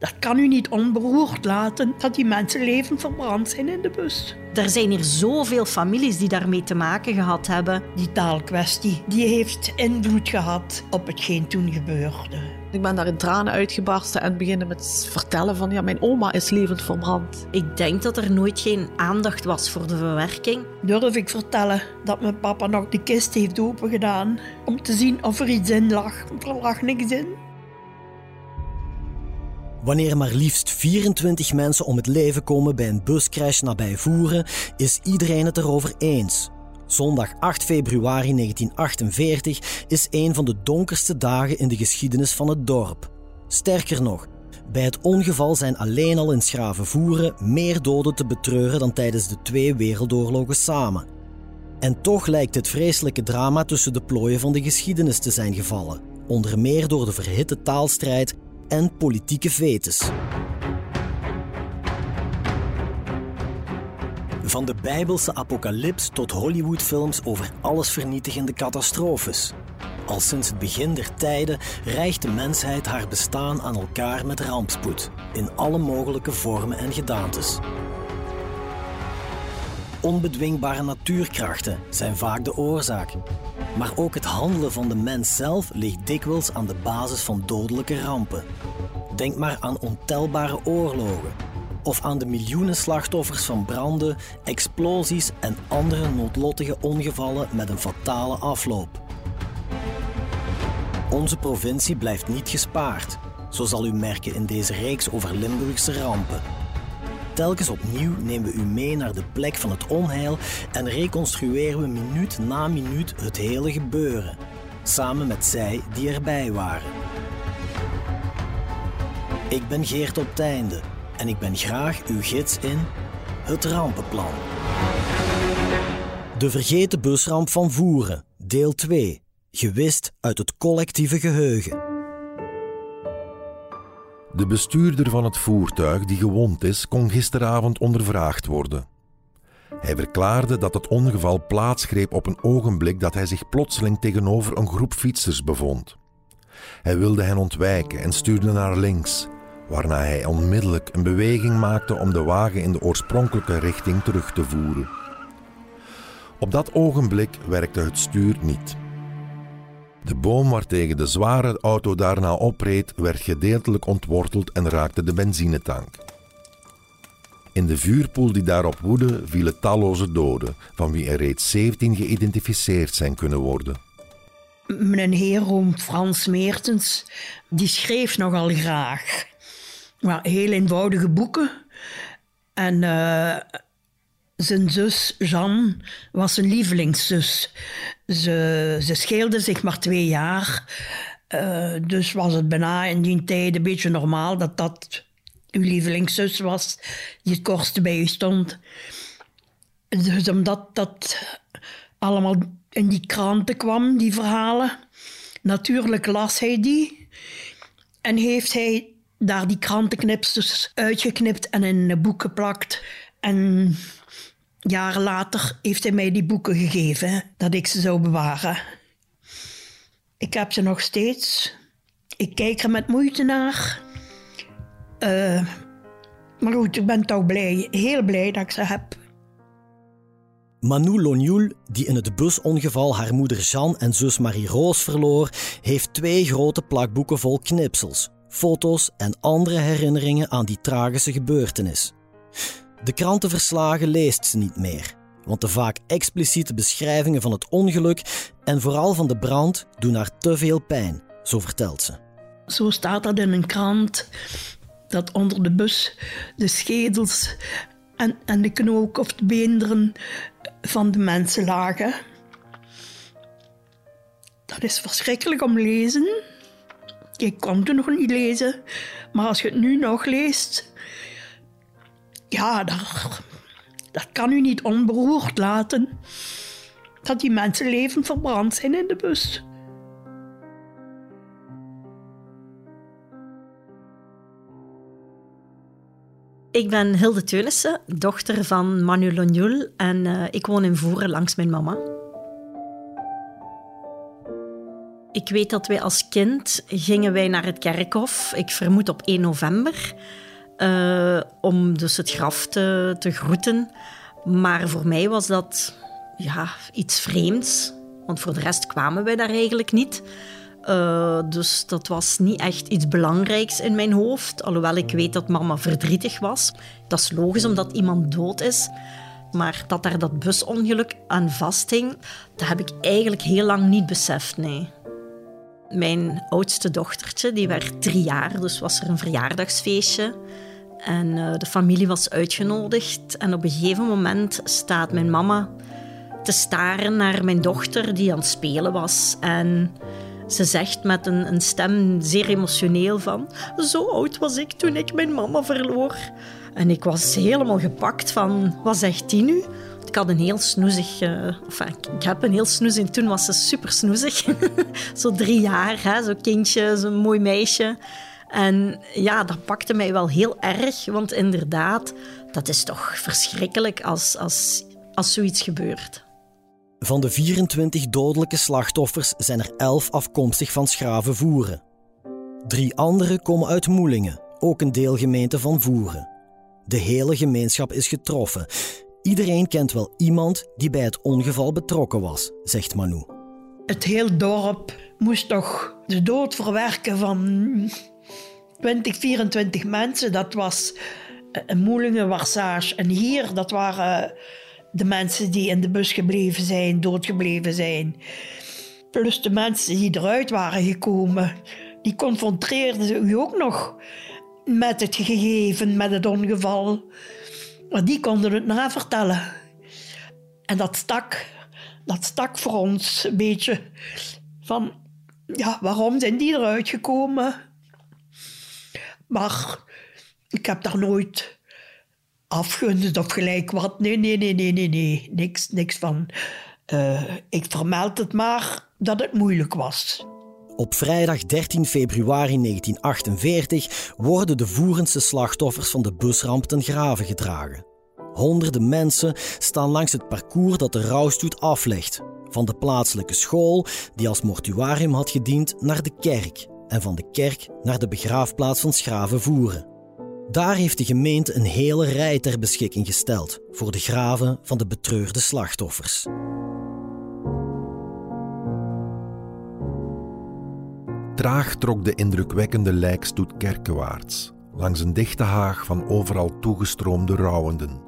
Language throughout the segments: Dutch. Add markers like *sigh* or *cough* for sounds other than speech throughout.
Dat kan u niet onberoerd laten dat die mensen levend verbrand zijn in de bus. Er zijn hier zoveel families die daarmee te maken gehad hebben. Die taalkwestie die heeft invloed gehad op hetgeen toen gebeurde. Ik ben daar in tranen uitgebarsten en beginnen met vertellen van ja, mijn oma is levend verbrand. Ik denk dat er nooit geen aandacht was voor de verwerking. Durf ik vertellen dat mijn papa nog de kist heeft opengedaan om te zien of er iets in lag. Want er lag niks in. Wanneer maar liefst 24 mensen om het leven komen bij een buscrash nabij Voeren, is iedereen het erover eens. Zondag 8 februari 1948 is een van de donkerste dagen in de geschiedenis van het dorp. Sterker nog, bij het ongeval zijn alleen al in Schravenvoeren meer doden te betreuren dan tijdens de twee wereldoorlogen samen. En toch lijkt het vreselijke drama tussen de plooien van de geschiedenis te zijn gevallen, onder meer door de verhitte taalstrijd en politieke vetes. Van de Bijbelse apocalyps tot Hollywoodfilms over allesvernietigende catastrofes. Al sinds het begin der tijden rijgt de mensheid haar bestaan aan elkaar met rampspoed, in alle mogelijke vormen en gedaantes. Onbedwingbare natuurkrachten zijn vaak de oorzaak. Maar ook het handelen van de mens zelf ligt dikwijls aan de basis van dodelijke rampen. Denk maar aan ontelbare oorlogen. Of aan de miljoenen slachtoffers van branden, explosies en andere noodlottige ongevallen met een fatale afloop. Onze provincie blijft niet gespaard, zo zal u merken in deze reeks over Limburgse rampen. Telkens opnieuw nemen we u mee naar de plek van het onheil en reconstrueren we minuut na minuut het hele gebeuren, samen met zij die erbij waren. Ik ben Geert op Teinde en ik ben graag uw gids in het rampenplan. De vergeten busramp van Voeren, deel 2. Gewist uit het collectieve geheugen. De bestuurder van het voertuig die gewond is, kon gisteravond ondervraagd worden. Hij verklaarde dat het ongeval plaatsgreep op een ogenblik dat hij zich plotseling tegenover een groep fietsers bevond. Hij wilde hen ontwijken en stuurde naar links, waarna hij onmiddellijk een beweging maakte om de wagen in de oorspronkelijke richting terug te voeren. Op dat ogenblik werkte het stuur niet. De boom waartegen de zware auto daarna opreed, werd gedeeltelijk ontworteld en raakte de benzinetank. In de vuurpoel die daarop woedde, vielen talloze doden, van wie er reeds 17 geïdentificeerd zijn kunnen worden. Mijn heer Frans Meertens, die schreef nogal graag. Maar heel eenvoudige boeken. En uh, zijn zus Jeanne was een lievelingszus. Ze, ze scheelde zich maar twee jaar. Uh, dus was het bijna in die tijd een beetje normaal dat dat uw lievelingszus was die het kortste bij u stond. Dus omdat dat allemaal in die kranten kwam, die verhalen, natuurlijk las hij die. En heeft hij daar die krantenknipsels uitgeknipt en in een boek geplakt. En jaren later heeft hij mij die boeken gegeven, dat ik ze zou bewaren. Ik heb ze nog steeds. Ik kijk er met moeite naar. Uh, maar goed, ik ben toch blij, heel blij dat ik ze heb. Manu Lonjoul, die in het busongeval haar moeder Jeanne en zus Marie-Roos verloor, heeft twee grote plakboeken vol knipsels, foto's en andere herinneringen aan die tragische gebeurtenis. De krantenverslagen leest ze niet meer, want de vaak expliciete beschrijvingen van het ongeluk en vooral van de brand doen haar te veel pijn, zo vertelt ze. Zo staat dat in een krant, dat onder de bus de schedels en, en de knook of de beenderen van de mensen lagen. Dat is verschrikkelijk om lezen. Ik kon het nog niet lezen, maar als je het nu nog leest, ja, dat, kan u niet onberoerd laten. Dat die mensen levend verbrand zijn in de bus. Ik ben Hilde Teunissen, dochter van Manu Lonjul en uh, ik woon in Voeren langs mijn mama. Ik weet dat wij als kind gingen wij naar het kerkhof, ik vermoed op 1 november, uh, om dus het graf te, te groeten. Maar voor mij was dat ja, iets vreemds, want voor de rest kwamen wij daar eigenlijk niet. Uh, dus dat was niet echt iets belangrijks in mijn hoofd. Alhoewel ik weet dat mama verdrietig was. Dat is logisch omdat iemand dood is. Maar dat daar dat busongeluk aan vasthing, dat heb ik eigenlijk heel lang niet beseft, nee. Mijn oudste dochtertje, die werd drie jaar, dus was er een verjaardagsfeestje. En uh, de familie was uitgenodigd. En op een gegeven moment staat mijn mama te staren naar mijn dochter die aan het spelen was. En ze zegt met een, een stem zeer emotioneel van... Zo oud was ik toen ik mijn mama verloor. En ik was helemaal gepakt van... Wat zegt die nu? Ik had een heel snoezig... Uh, ik heb een heel snoezig... Toen was ze super snoezig. *laughs* zo drie jaar, zo'n kindje, zo'n mooi meisje. En ja, dat pakte mij wel heel erg. Want inderdaad, dat is toch verschrikkelijk als, als, als zoiets gebeurt. Van de 24 dodelijke slachtoffers zijn er 11 afkomstig van Schravenvoeren. Drie anderen komen uit Moelingen, ook een deelgemeente van Voeren. De hele gemeenschap is getroffen. Iedereen kent wel iemand die bij het ongeval betrokken was, zegt Manu. Het hele dorp moest toch de dood verwerken van 20, 24 mensen. Dat was een Moelingen, Warsage. En hier, dat waren de mensen die in de bus gebleven zijn, doodgebleven zijn. Plus de mensen die eruit waren gekomen. Die confronteerden u ook nog met het gegeven, met het ongeval. Maar die konden het navertellen. En dat stak, dat stak voor ons een beetje van, ja, waarom zijn die eruit gekomen? Maar ik heb daar nooit afgunst of gelijk wat. Nee, nee, nee, nee, nee, nee. Niks, niks van. Uh, ik vermeld het maar dat het moeilijk was. Op vrijdag 13 februari 1948 worden de voerendste slachtoffers van de busramp ten graven gedragen. Honderden mensen staan langs het parcours dat de rouwstoet aflegt. Van de plaatselijke school, die als mortuarium had gediend, naar de kerk. En van de kerk naar de begraafplaats van Schravenvoeren. Daar heeft de gemeente een hele rij ter beschikking gesteld voor de graven van de betreurde slachtoffers. Traag trok de indrukwekkende lijkstoet kerkenwaarts, langs een dichte haag van overal toegestroomde rouwenden.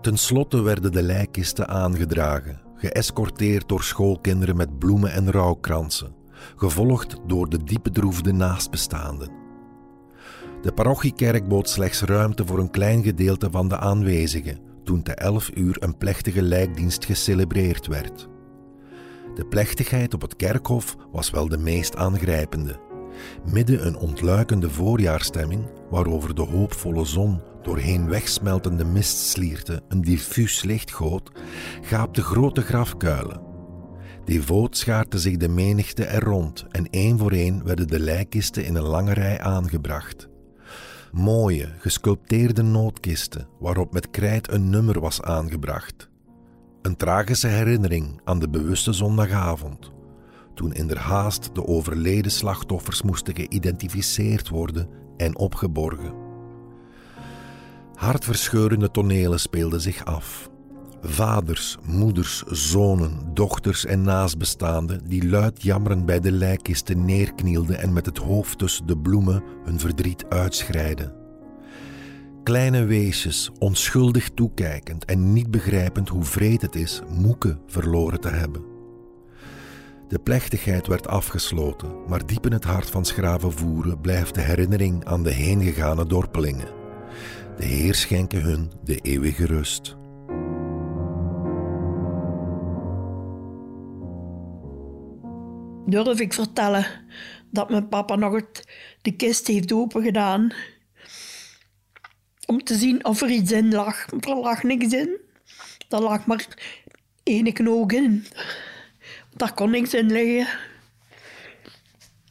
Ten slotte werden de lijkkisten aangedragen, geëscorteerd door schoolkinderen met bloemen en rouwkransen, gevolgd door de diep bedroefde naastbestaanden. De parochiekerk bood slechts ruimte voor een klein gedeelte van de aanwezigen toen te elf uur een plechtige lijkdienst gecelebreerd werd. De plechtigheid op het kerkhof was wel de meest aangrijpende. Midden een ontluikende voorjaarstemming, waarover de hoopvolle zon doorheen wegsmeltende mistslierte een diffuus licht goot, gaapte grote grafkuilen. Devoot schaarde zich de menigte er rond en één voor één werden de lijkkisten in een lange rij aangebracht. Mooie, gesculpteerde noodkisten waarop met krijt een nummer was aangebracht. Een tragische herinnering aan de bewuste zondagavond, toen in der haast de overleden slachtoffers moesten geïdentificeerd worden en opgeborgen. Hartverscheurende tonelen speelden zich af. Vaders, moeders, zonen, dochters en naastbestaanden die luid jammerend bij de lijkkisten neerknielden en met het hoofd tussen de bloemen hun verdriet uitschrijden. Kleine weesjes, onschuldig toekijkend en niet begrijpend hoe vreed het is moeken verloren te hebben. De plechtigheid werd afgesloten, maar diep in het hart van Schravenvoeren blijft de herinnering aan de heengegane dorpelingen. De Heer schenke hun de eeuwige rust. Durf ik vertellen dat mijn papa nog het, de kist heeft opengedaan. Om te zien of er iets in lag. Er lag niks in. Er lag maar één knoog in. Daar kon niks in liggen.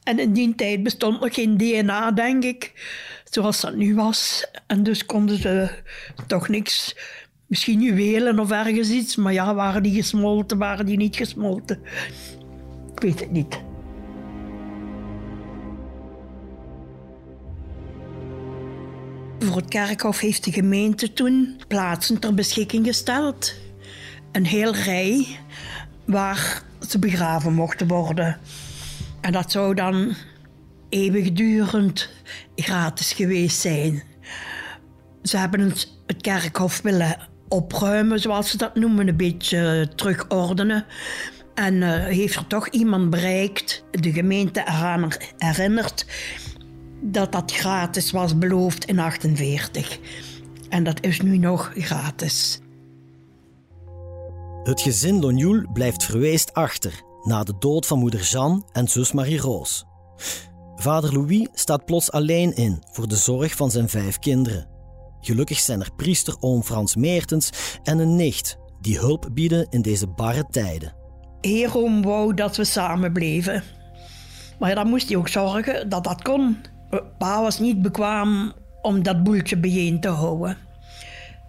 En in die tijd bestond nog geen DNA, denk ik, zoals dat nu was. En dus konden ze toch niks, misschien juwelen of ergens iets, maar ja, waren die gesmolten, waren die niet gesmolten? Ik weet het niet. Voor het kerkhof heeft de gemeente toen plaatsen ter beschikking gesteld. Een heel rij waar ze begraven mochten worden. En dat zou dan eeuwigdurend gratis geweest zijn. Ze hebben het kerkhof willen opruimen, zoals ze dat noemen, een beetje terugordenen. En uh, heeft er toch iemand bereikt, de gemeente eraan herinnerd, dat dat gratis was beloofd in 48. En dat is nu nog gratis. Het gezin Lonjoul blijft verweest achter na de dood van moeder Jeanne en zus Marie-Roos. Vader Louis staat plots alleen in voor de zorg van zijn vijf kinderen. Gelukkig zijn er priester oom Frans Meertens en een nicht die hulp bieden in deze barre tijden. Heerom wou dat we samen bleven. Maar dan moest hij ook zorgen dat dat kon. Pa was niet bekwaam om dat boeltje bijeen te houden.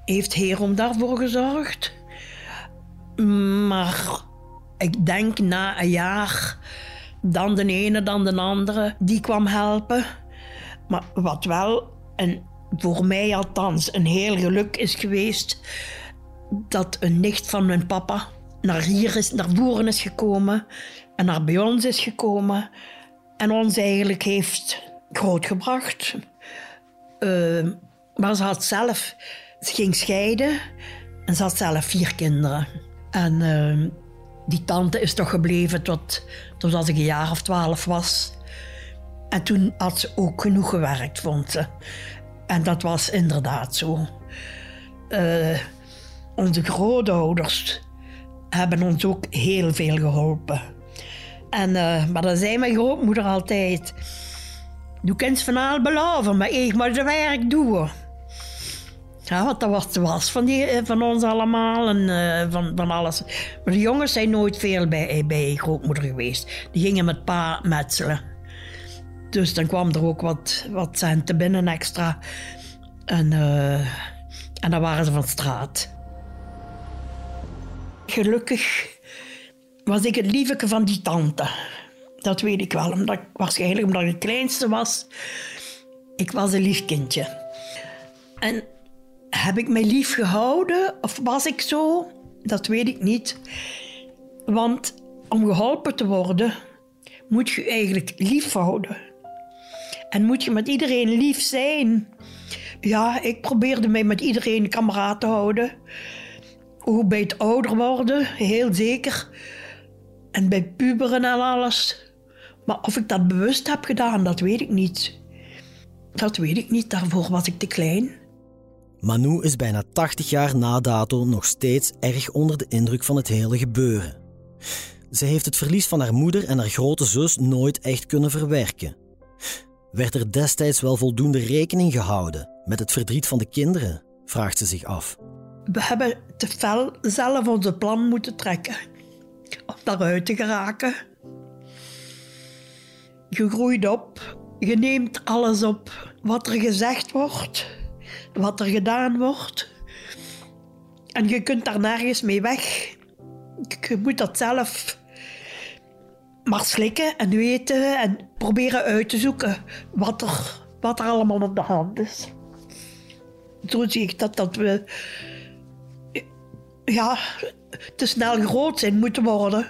Heeft Heerom daarvoor gezorgd? Maar ik denk na een jaar, dan de ene, dan de andere, die kwam helpen. Maar wat wel, en voor mij althans, een heel geluk is geweest, dat een nicht van mijn papa naar hier is, naar voren is gekomen en naar bij ons is gekomen en ons eigenlijk heeft grootgebracht. Uh, maar ze had zelf, ze ging scheiden en ze had zelf vier kinderen. En uh, die tante is toch gebleven tot, tot als ik een jaar of twaalf was. En toen had ze ook genoeg gewerkt, vond ze. En dat was inderdaad zo. Uh, onze grootouders hebben ons ook heel veel geholpen. En, uh, maar dan zei mijn grootmoeder altijd... Du kunt van al beloven, maar ik moet het werk doen. Ja, want dat was de was van, die, eh, van ons allemaal en uh, van, van alles. Maar de jongens zijn nooit veel bij, bij grootmoeder geweest. Die gingen met pa metselen. Dus dan kwam er ook wat, wat centen binnen extra. En, en dan waren ze van straat. Gelukkig was ik het liefeke van die tante. Dat weet ik wel, omdat, waarschijnlijk omdat ik het kleinste was. Ik was een lief kindje. En heb ik mij lief gehouden of was ik zo? Dat weet ik niet. Want om geholpen te worden, moet je eigenlijk lief houden. En moet je met iedereen lief zijn. Ja, ik probeerde mij met iedereen kameraad te houden. Hoe bij het ouder worden, heel zeker. En bij puberen en alles. Maar of ik dat bewust heb gedaan, dat weet ik niet. Dat weet ik niet, daarvoor was ik te klein. Manu is bijna 80 jaar na dato nog steeds erg onder de indruk van het hele gebeuren. Ze heeft het verlies van haar moeder en haar grote zus nooit echt kunnen verwerken. Werd er destijds wel voldoende rekening gehouden met het verdriet van de kinderen? vraagt ze zich af. We hebben te fel zelf onze plan moeten trekken om daaruit te geraken. Je groeit op, je neemt alles op wat er gezegd wordt wat er gedaan wordt. En je kunt daar nergens mee weg. Je moet dat zelf maar slikken en weten en proberen uit te zoeken wat er, wat er allemaal op de hand is. Zo zie ik dat, dat we ja, te snel groot zijn moeten worden.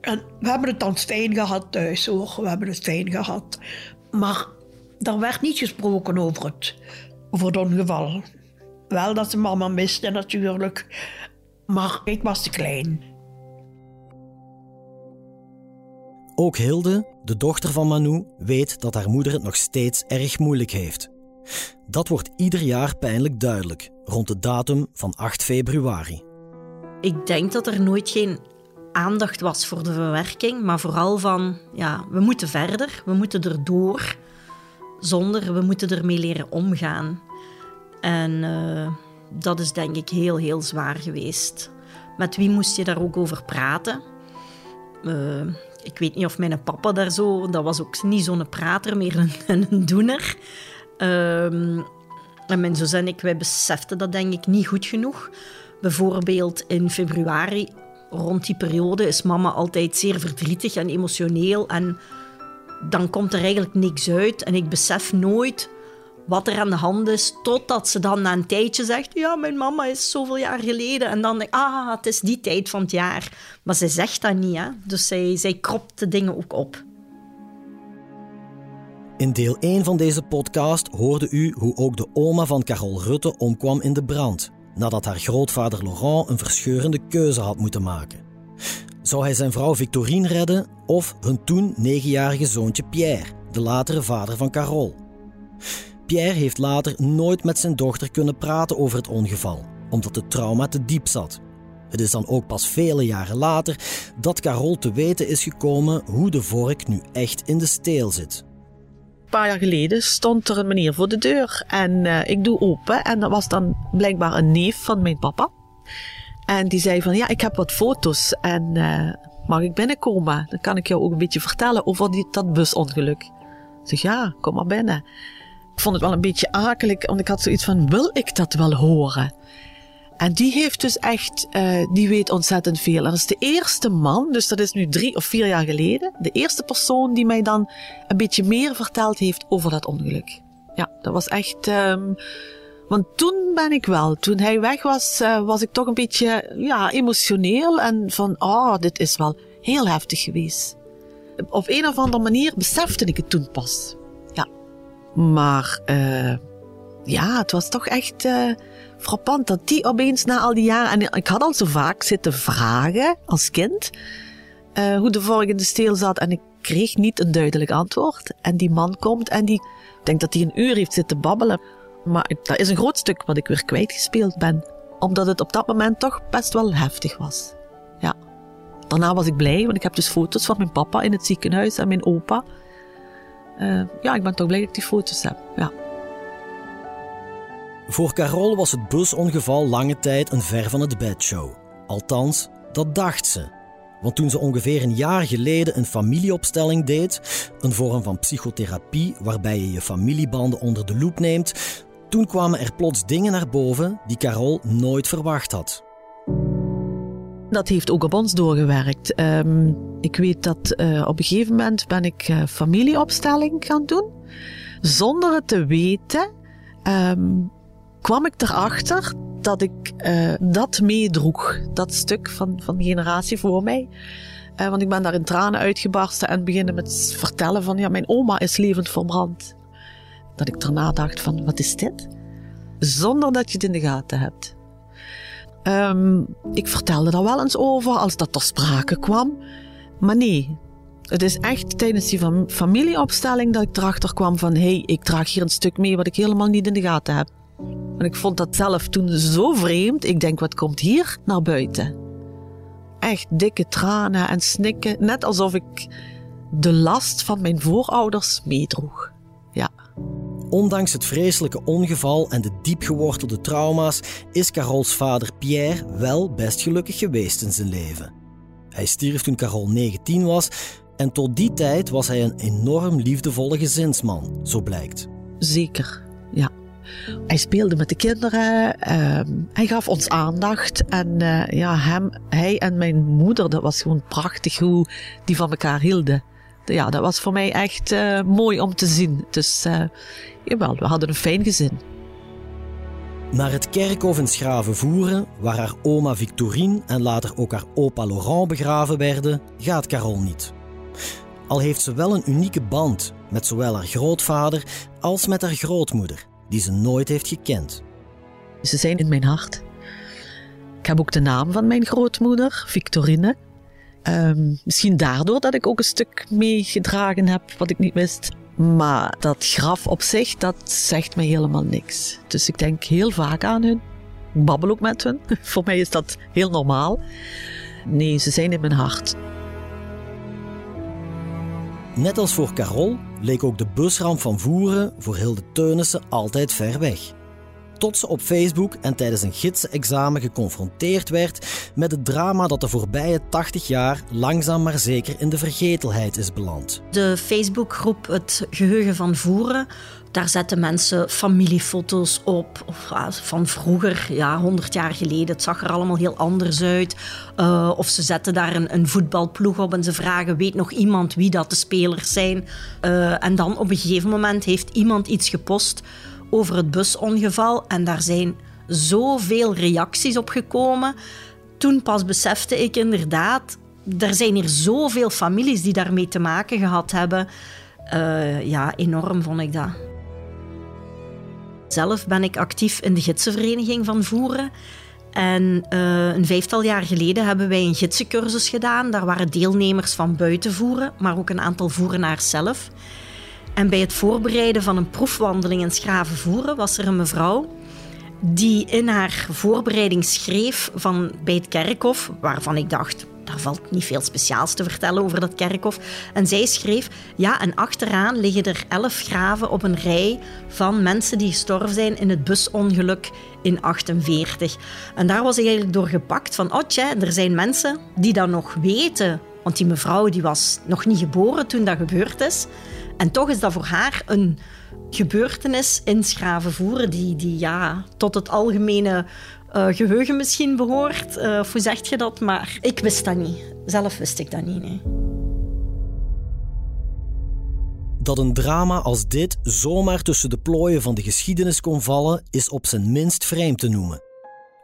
En we hebben het dan fijn gehad thuis hoor, we hebben het fijn gehad. Maar er werd niet gesproken over het, over het ongeval. Wel dat ze mama miste natuurlijk, maar ik was te klein. Ook Hilde, de dochter van Manu, weet dat haar moeder het nog steeds erg moeilijk heeft. Dat wordt ieder jaar pijnlijk duidelijk rond de datum van 8 februari. Ik denk dat er nooit geen aandacht was voor de verwerking, maar vooral van ja, we moeten verder, we moeten erdoor, zonder we moeten ermee leren omgaan. En uh, dat is denk ik heel, heel zwaar geweest. Met wie moest je daar ook over praten? Uh, ik weet niet of mijn papa daar zo... Dat was ook niet zo'n prater, meer een, een doener. Uh, en mijn zus en ik, wij beseften dat denk ik niet goed genoeg. Bijvoorbeeld in februari, rond die periode, is mama altijd zeer verdrietig en emotioneel. En dan komt er eigenlijk niks uit. En ik besef nooit wat er aan de hand is, totdat ze dan na een tijdje zegt, ja, mijn mama is zoveel jaar geleden. En dan denk ik, ah, het is die tijd van het jaar. Maar ze zegt dat niet, hè. Dus zij, zij kropt de dingen ook op. In deel 1 van deze podcast hoorde u hoe ook de oma van Carol Rutte omkwam in de brand, nadat haar grootvader Laurent een verscheurende keuze had moeten maken. Zou hij zijn vrouw Victorine redden of hun toen negenjarige zoontje Pierre, de latere vader van Carol? Pierre heeft later nooit met zijn dochter kunnen praten over het ongeval, omdat het trauma te diep zat. Het is dan ook pas vele jaren later dat Carol te weten is gekomen hoe de vork nu echt in de steel zit. Een paar jaar geleden stond er een meneer voor de deur en eh, ik doe open en dat was dan blijkbaar een neef van mijn papa. En die zei van ja, ik heb wat foto's en uh, mag ik binnenkomen? Dan kan ik jou ook een beetje vertellen over die, dat busongeluk. Ik zeg ja, kom maar binnen. Ik vond het wel een beetje akelig, want ik had zoiets van wil ik dat wel horen? En die heeft dus echt, uh, die weet ontzettend veel. En dat is de eerste man, dus dat is nu drie of vier jaar geleden, de eerste persoon die mij dan een beetje meer verteld heeft over dat ongeluk. Ja, dat was echt. Um, want toen ben ik wel, toen hij weg was, uh, was ik toch een beetje ja, emotioneel en van, oh, dit is wel heel heftig geweest. Op een of andere manier besefte ik het toen pas. Ja. Maar uh, ja, het was toch echt uh, frappant dat die opeens na al die jaren. En ik had al zo vaak zitten vragen als kind uh, hoe de de steel zat. En ik kreeg niet een duidelijk antwoord. En die man komt en die denk dat hij een uur heeft zitten babbelen. Maar dat is een groot stuk wat ik weer kwijtgespeeld ben. Omdat het op dat moment toch best wel heftig was. Ja. Daarna was ik blij, want ik heb dus foto's van mijn papa in het ziekenhuis en mijn opa. Uh, ja, ik ben toch blij dat ik die foto's heb. Ja. Voor Carol was het busongeval lange tijd een ver van het bedshow. Althans, dat dacht ze. Want toen ze ongeveer een jaar geleden een familieopstelling deed, een vorm van psychotherapie waarbij je je familiebanden onder de loep neemt, toen kwamen er plots dingen naar boven die Carol nooit verwacht had. Dat heeft ook op ons doorgewerkt. Um, ik weet dat uh, op een gegeven moment ben ik uh, familieopstelling gaan doen. Zonder het te weten um, kwam ik erachter dat ik uh, dat meedroeg. Dat stuk van, van de generatie voor mij. Uh, want ik ben daar in tranen uitgebarsten en beginnen met vertellen van ja, mijn oma is levend verbrand. Dat ik daarna dacht van wat is dit? Zonder dat je het in de gaten hebt. Um, ik vertelde daar wel eens over als dat ter sprake kwam. Maar nee, het is echt tijdens die familieopstelling dat ik erachter kwam van hé, hey, ik draag hier een stuk mee wat ik helemaal niet in de gaten heb. En ik vond dat zelf toen zo vreemd. Ik denk, wat komt hier naar buiten? Echt dikke tranen en snikken, net alsof ik de last van mijn voorouders meedroeg. Ja. Ondanks het vreselijke ongeval en de diep gewortelde trauma's is Carols vader Pierre wel best gelukkig geweest in zijn leven. Hij stierf toen Carol 19 was en tot die tijd was hij een enorm liefdevolle gezinsman, zo blijkt. Zeker, ja. Hij speelde met de kinderen, uh, hij gaf ons aandacht en uh, ja, hem, hij en mijn moeder, dat was gewoon prachtig hoe die van elkaar hielden ja, dat was voor mij echt uh, mooi om te zien. Dus uh, jawel, we hadden een fijn gezin. Naar het kerkhof in Schravenvoeren, waar haar oma Victorine en later ook haar opa Laurent begraven werden, gaat Carol niet. Al heeft ze wel een unieke band met zowel haar grootvader als met haar grootmoeder, die ze nooit heeft gekend. Ze zijn in mijn hart. Ik heb ook de naam van mijn grootmoeder, Victorine. Um, misschien daardoor dat ik ook een stuk meegedragen heb wat ik niet wist. Maar dat graf op zich, dat zegt mij helemaal niks. Dus ik denk heel vaak aan hun. Ik babbel ook met hun. *laughs* Voor mij is dat heel normaal. Nee, ze zijn in mijn hart. Net als voor Carol leek ook de busramp van Voeren voor Hilde Teunissen altijd ver weg tot ze op Facebook en tijdens een gidsenexamen geconfronteerd werd met het drama dat de voorbije 80 jaar langzaam maar zeker in de vergetelheid is beland. De Facebookgroep Het Geheugen van Voeren, daar zetten mensen familiefoto's op ah, van vroeger, ja, 100 jaar geleden. Het zag er allemaal heel anders uit. Uh, of ze zetten daar een, een, voetbalploeg op en ze vragen: weet nog iemand wie dat de spelers zijn? Uh, en dan op een gegeven moment heeft iemand iets gepost over het busongeval. En daar zijn zoveel reacties op gekomen. Toen pas besefte ik inderdaad, er zijn hier zoveel families die daarmee te maken gehad hebben. Uh, ja, enorm vond ik dat. Zelf ben ik actief in de gidsenvereniging van Voeren. En uh, een vijftal jaar geleden hebben wij een gidsencursus gedaan. Daar waren deelnemers van buiten voeren, maar ook een aantal voerenaars zelf. En bij het voorbereiden van een proefwandeling in Schravenvoeren was er een mevrouw die in haar voorbereiding schreef van bij het kerkhof, waarvan ik dacht, daar valt niet veel speciaals te vertellen over dat kerkhof. En zij schreef, ja, en achteraan liggen er elf graven op een rij van mensen die gestorven zijn in het busongeluk in 48. En daar was ik eigenlijk door gepakt van, oh er zijn mensen die dat nog weten. Want die mevrouw die was nog niet geboren toen dat gebeurd is. En toch is dat voor haar een gebeurtenis in Schravenvoeren die, die ja, tot het algemene uh, geheugen misschien behoort. Uh, hoe zeg je dat? Maar ik wist dat niet. Zelf wist ik dat niet. Nee. Dat een drama als dit zomaar tussen de plooien van de geschiedenis kon vallen, is op zijn minst vreemd te noemen.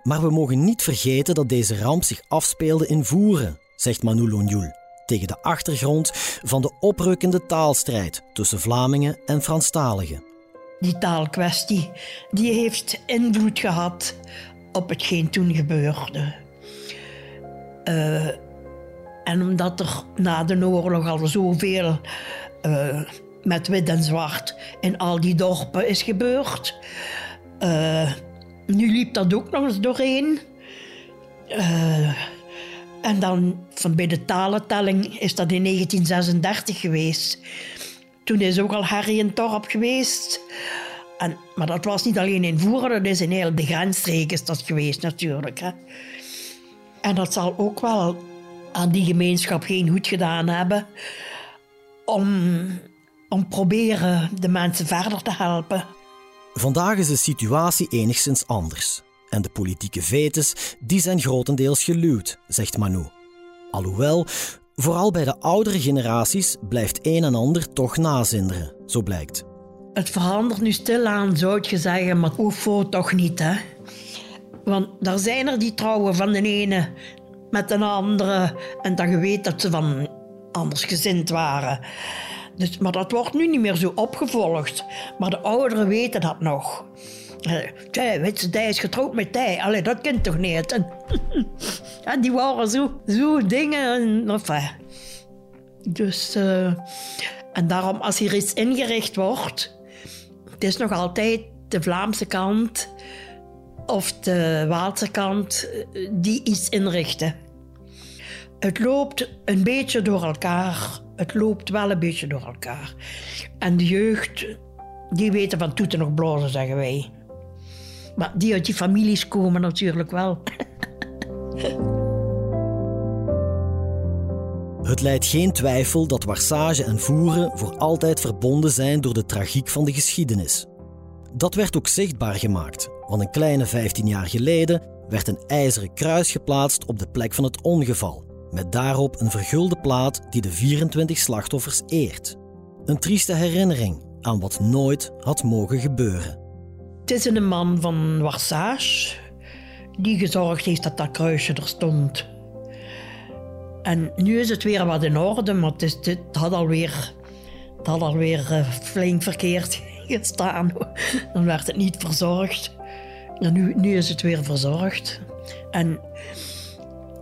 Maar we mogen niet vergeten dat deze ramp zich afspeelde in Voeren, zegt Manu Lonjoul, tegen de achtergrond van de oprukkende taalstrijd tussen Vlamingen en Franstaligen. Die taalkwestie die heeft invloed gehad op hetgeen toen gebeurde. Uh, en omdat er na de oorlog al zoveel uh, met wit en zwart in al die dorpen is gebeurd. Uh, nu liep dat ook nog eens doorheen. En dan van bij de talentelling is dat in 1936 geweest. Toen is ook al Harry en Torp geweest. En, maar dat was niet alleen in Voeren, dat is in heel de grensstreek is dat geweest natuurlijk. Hè. En dat zal ook wel aan die gemeenschap geen goed gedaan hebben om, om proberen de mensen verder te helpen. Vandaag is de situatie enigszins anders. En de politieke vetes die zijn grotendeels geluwd, zegt Manu. Alhoewel, vooral bij de oudere generaties blijft een en ander toch nazinderen, zo blijkt. Het verandert nu stilaan, zou je zeggen, maar voor toch niet, hè? Want daar zijn er die trouwen van de ene met de andere en dat je weet dat ze van anders gezind waren. Dus, maar dat wordt nu niet meer zo opgevolgd. Maar de ouderen weten dat nog. Tja, weet je, hij is getrouwd met hij. Allee, dat kent toch niet? En, *laughs* die waren zo, zo dingen. Enfin. Dus, uh, en daarom, als hier iets ingericht wordt, het is nog altijd de Vlaamse kant of de Waalse kant eh, die iets inrichten. Het loopt een beetje door elkaar. Het loopt wel een beetje door elkaar. En de jeugd, die weten van toeten nog blozen, zeggen wij. Maar die uit die families komen natuurlijk wel. Het leidt geen twijfel dat Warsage en Voeren voor altijd verbonden zijn door de tragiek van de geschiedenis. Dat werd ook zichtbaar gemaakt, want een kleine 15 jaar geleden werd een ijzeren kruis geplaatst op de plek van het ongeval, met daarop een vergulde plaat die de 24 slachtoffers eert. Een trieste herinnering aan wat nooit had mogen gebeuren. Het is een man van Warsage die gezorgd heeft dat dat kruisje er stond. En nu is het weer wat in orde, maar het, het had alweer, het had alweer uh, flink verkeerd *laughs* gestaan. Dan werd het niet verzorgd. En nu, nu is het weer verzorgd. En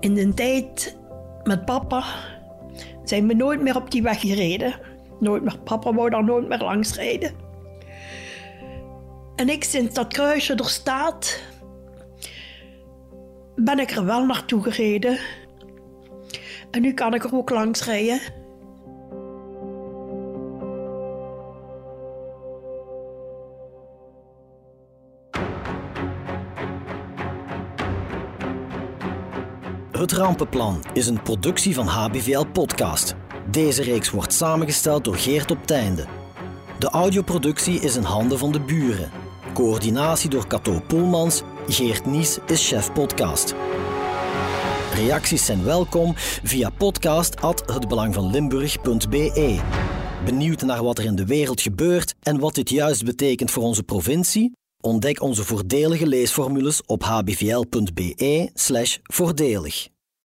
in de tijd met papa zijn we nooit meer op die weg gereden. Nooit meer. Papa wou daar nooit meer langs rijden. En ik, sinds dat kruisje er staat, ben ik er wel naartoe gereden. En nu kan ik er ook langs rijden. Het Rampenplan is een productie van HBVL Podcast. Deze reeks wordt samengesteld door Geert op Teinde. De audioproductie is in handen van de buren. Coördinatie door Cato Poelmans. Geert Nies is chef podcast. Reacties zijn welkom via podcast@hetbelangvanlimburg.be. Benieuwd naar wat er in de wereld gebeurt en wat dit juist betekent voor onze provincie? Ontdek onze voordelige leesformules op hbvl.be/voordelig.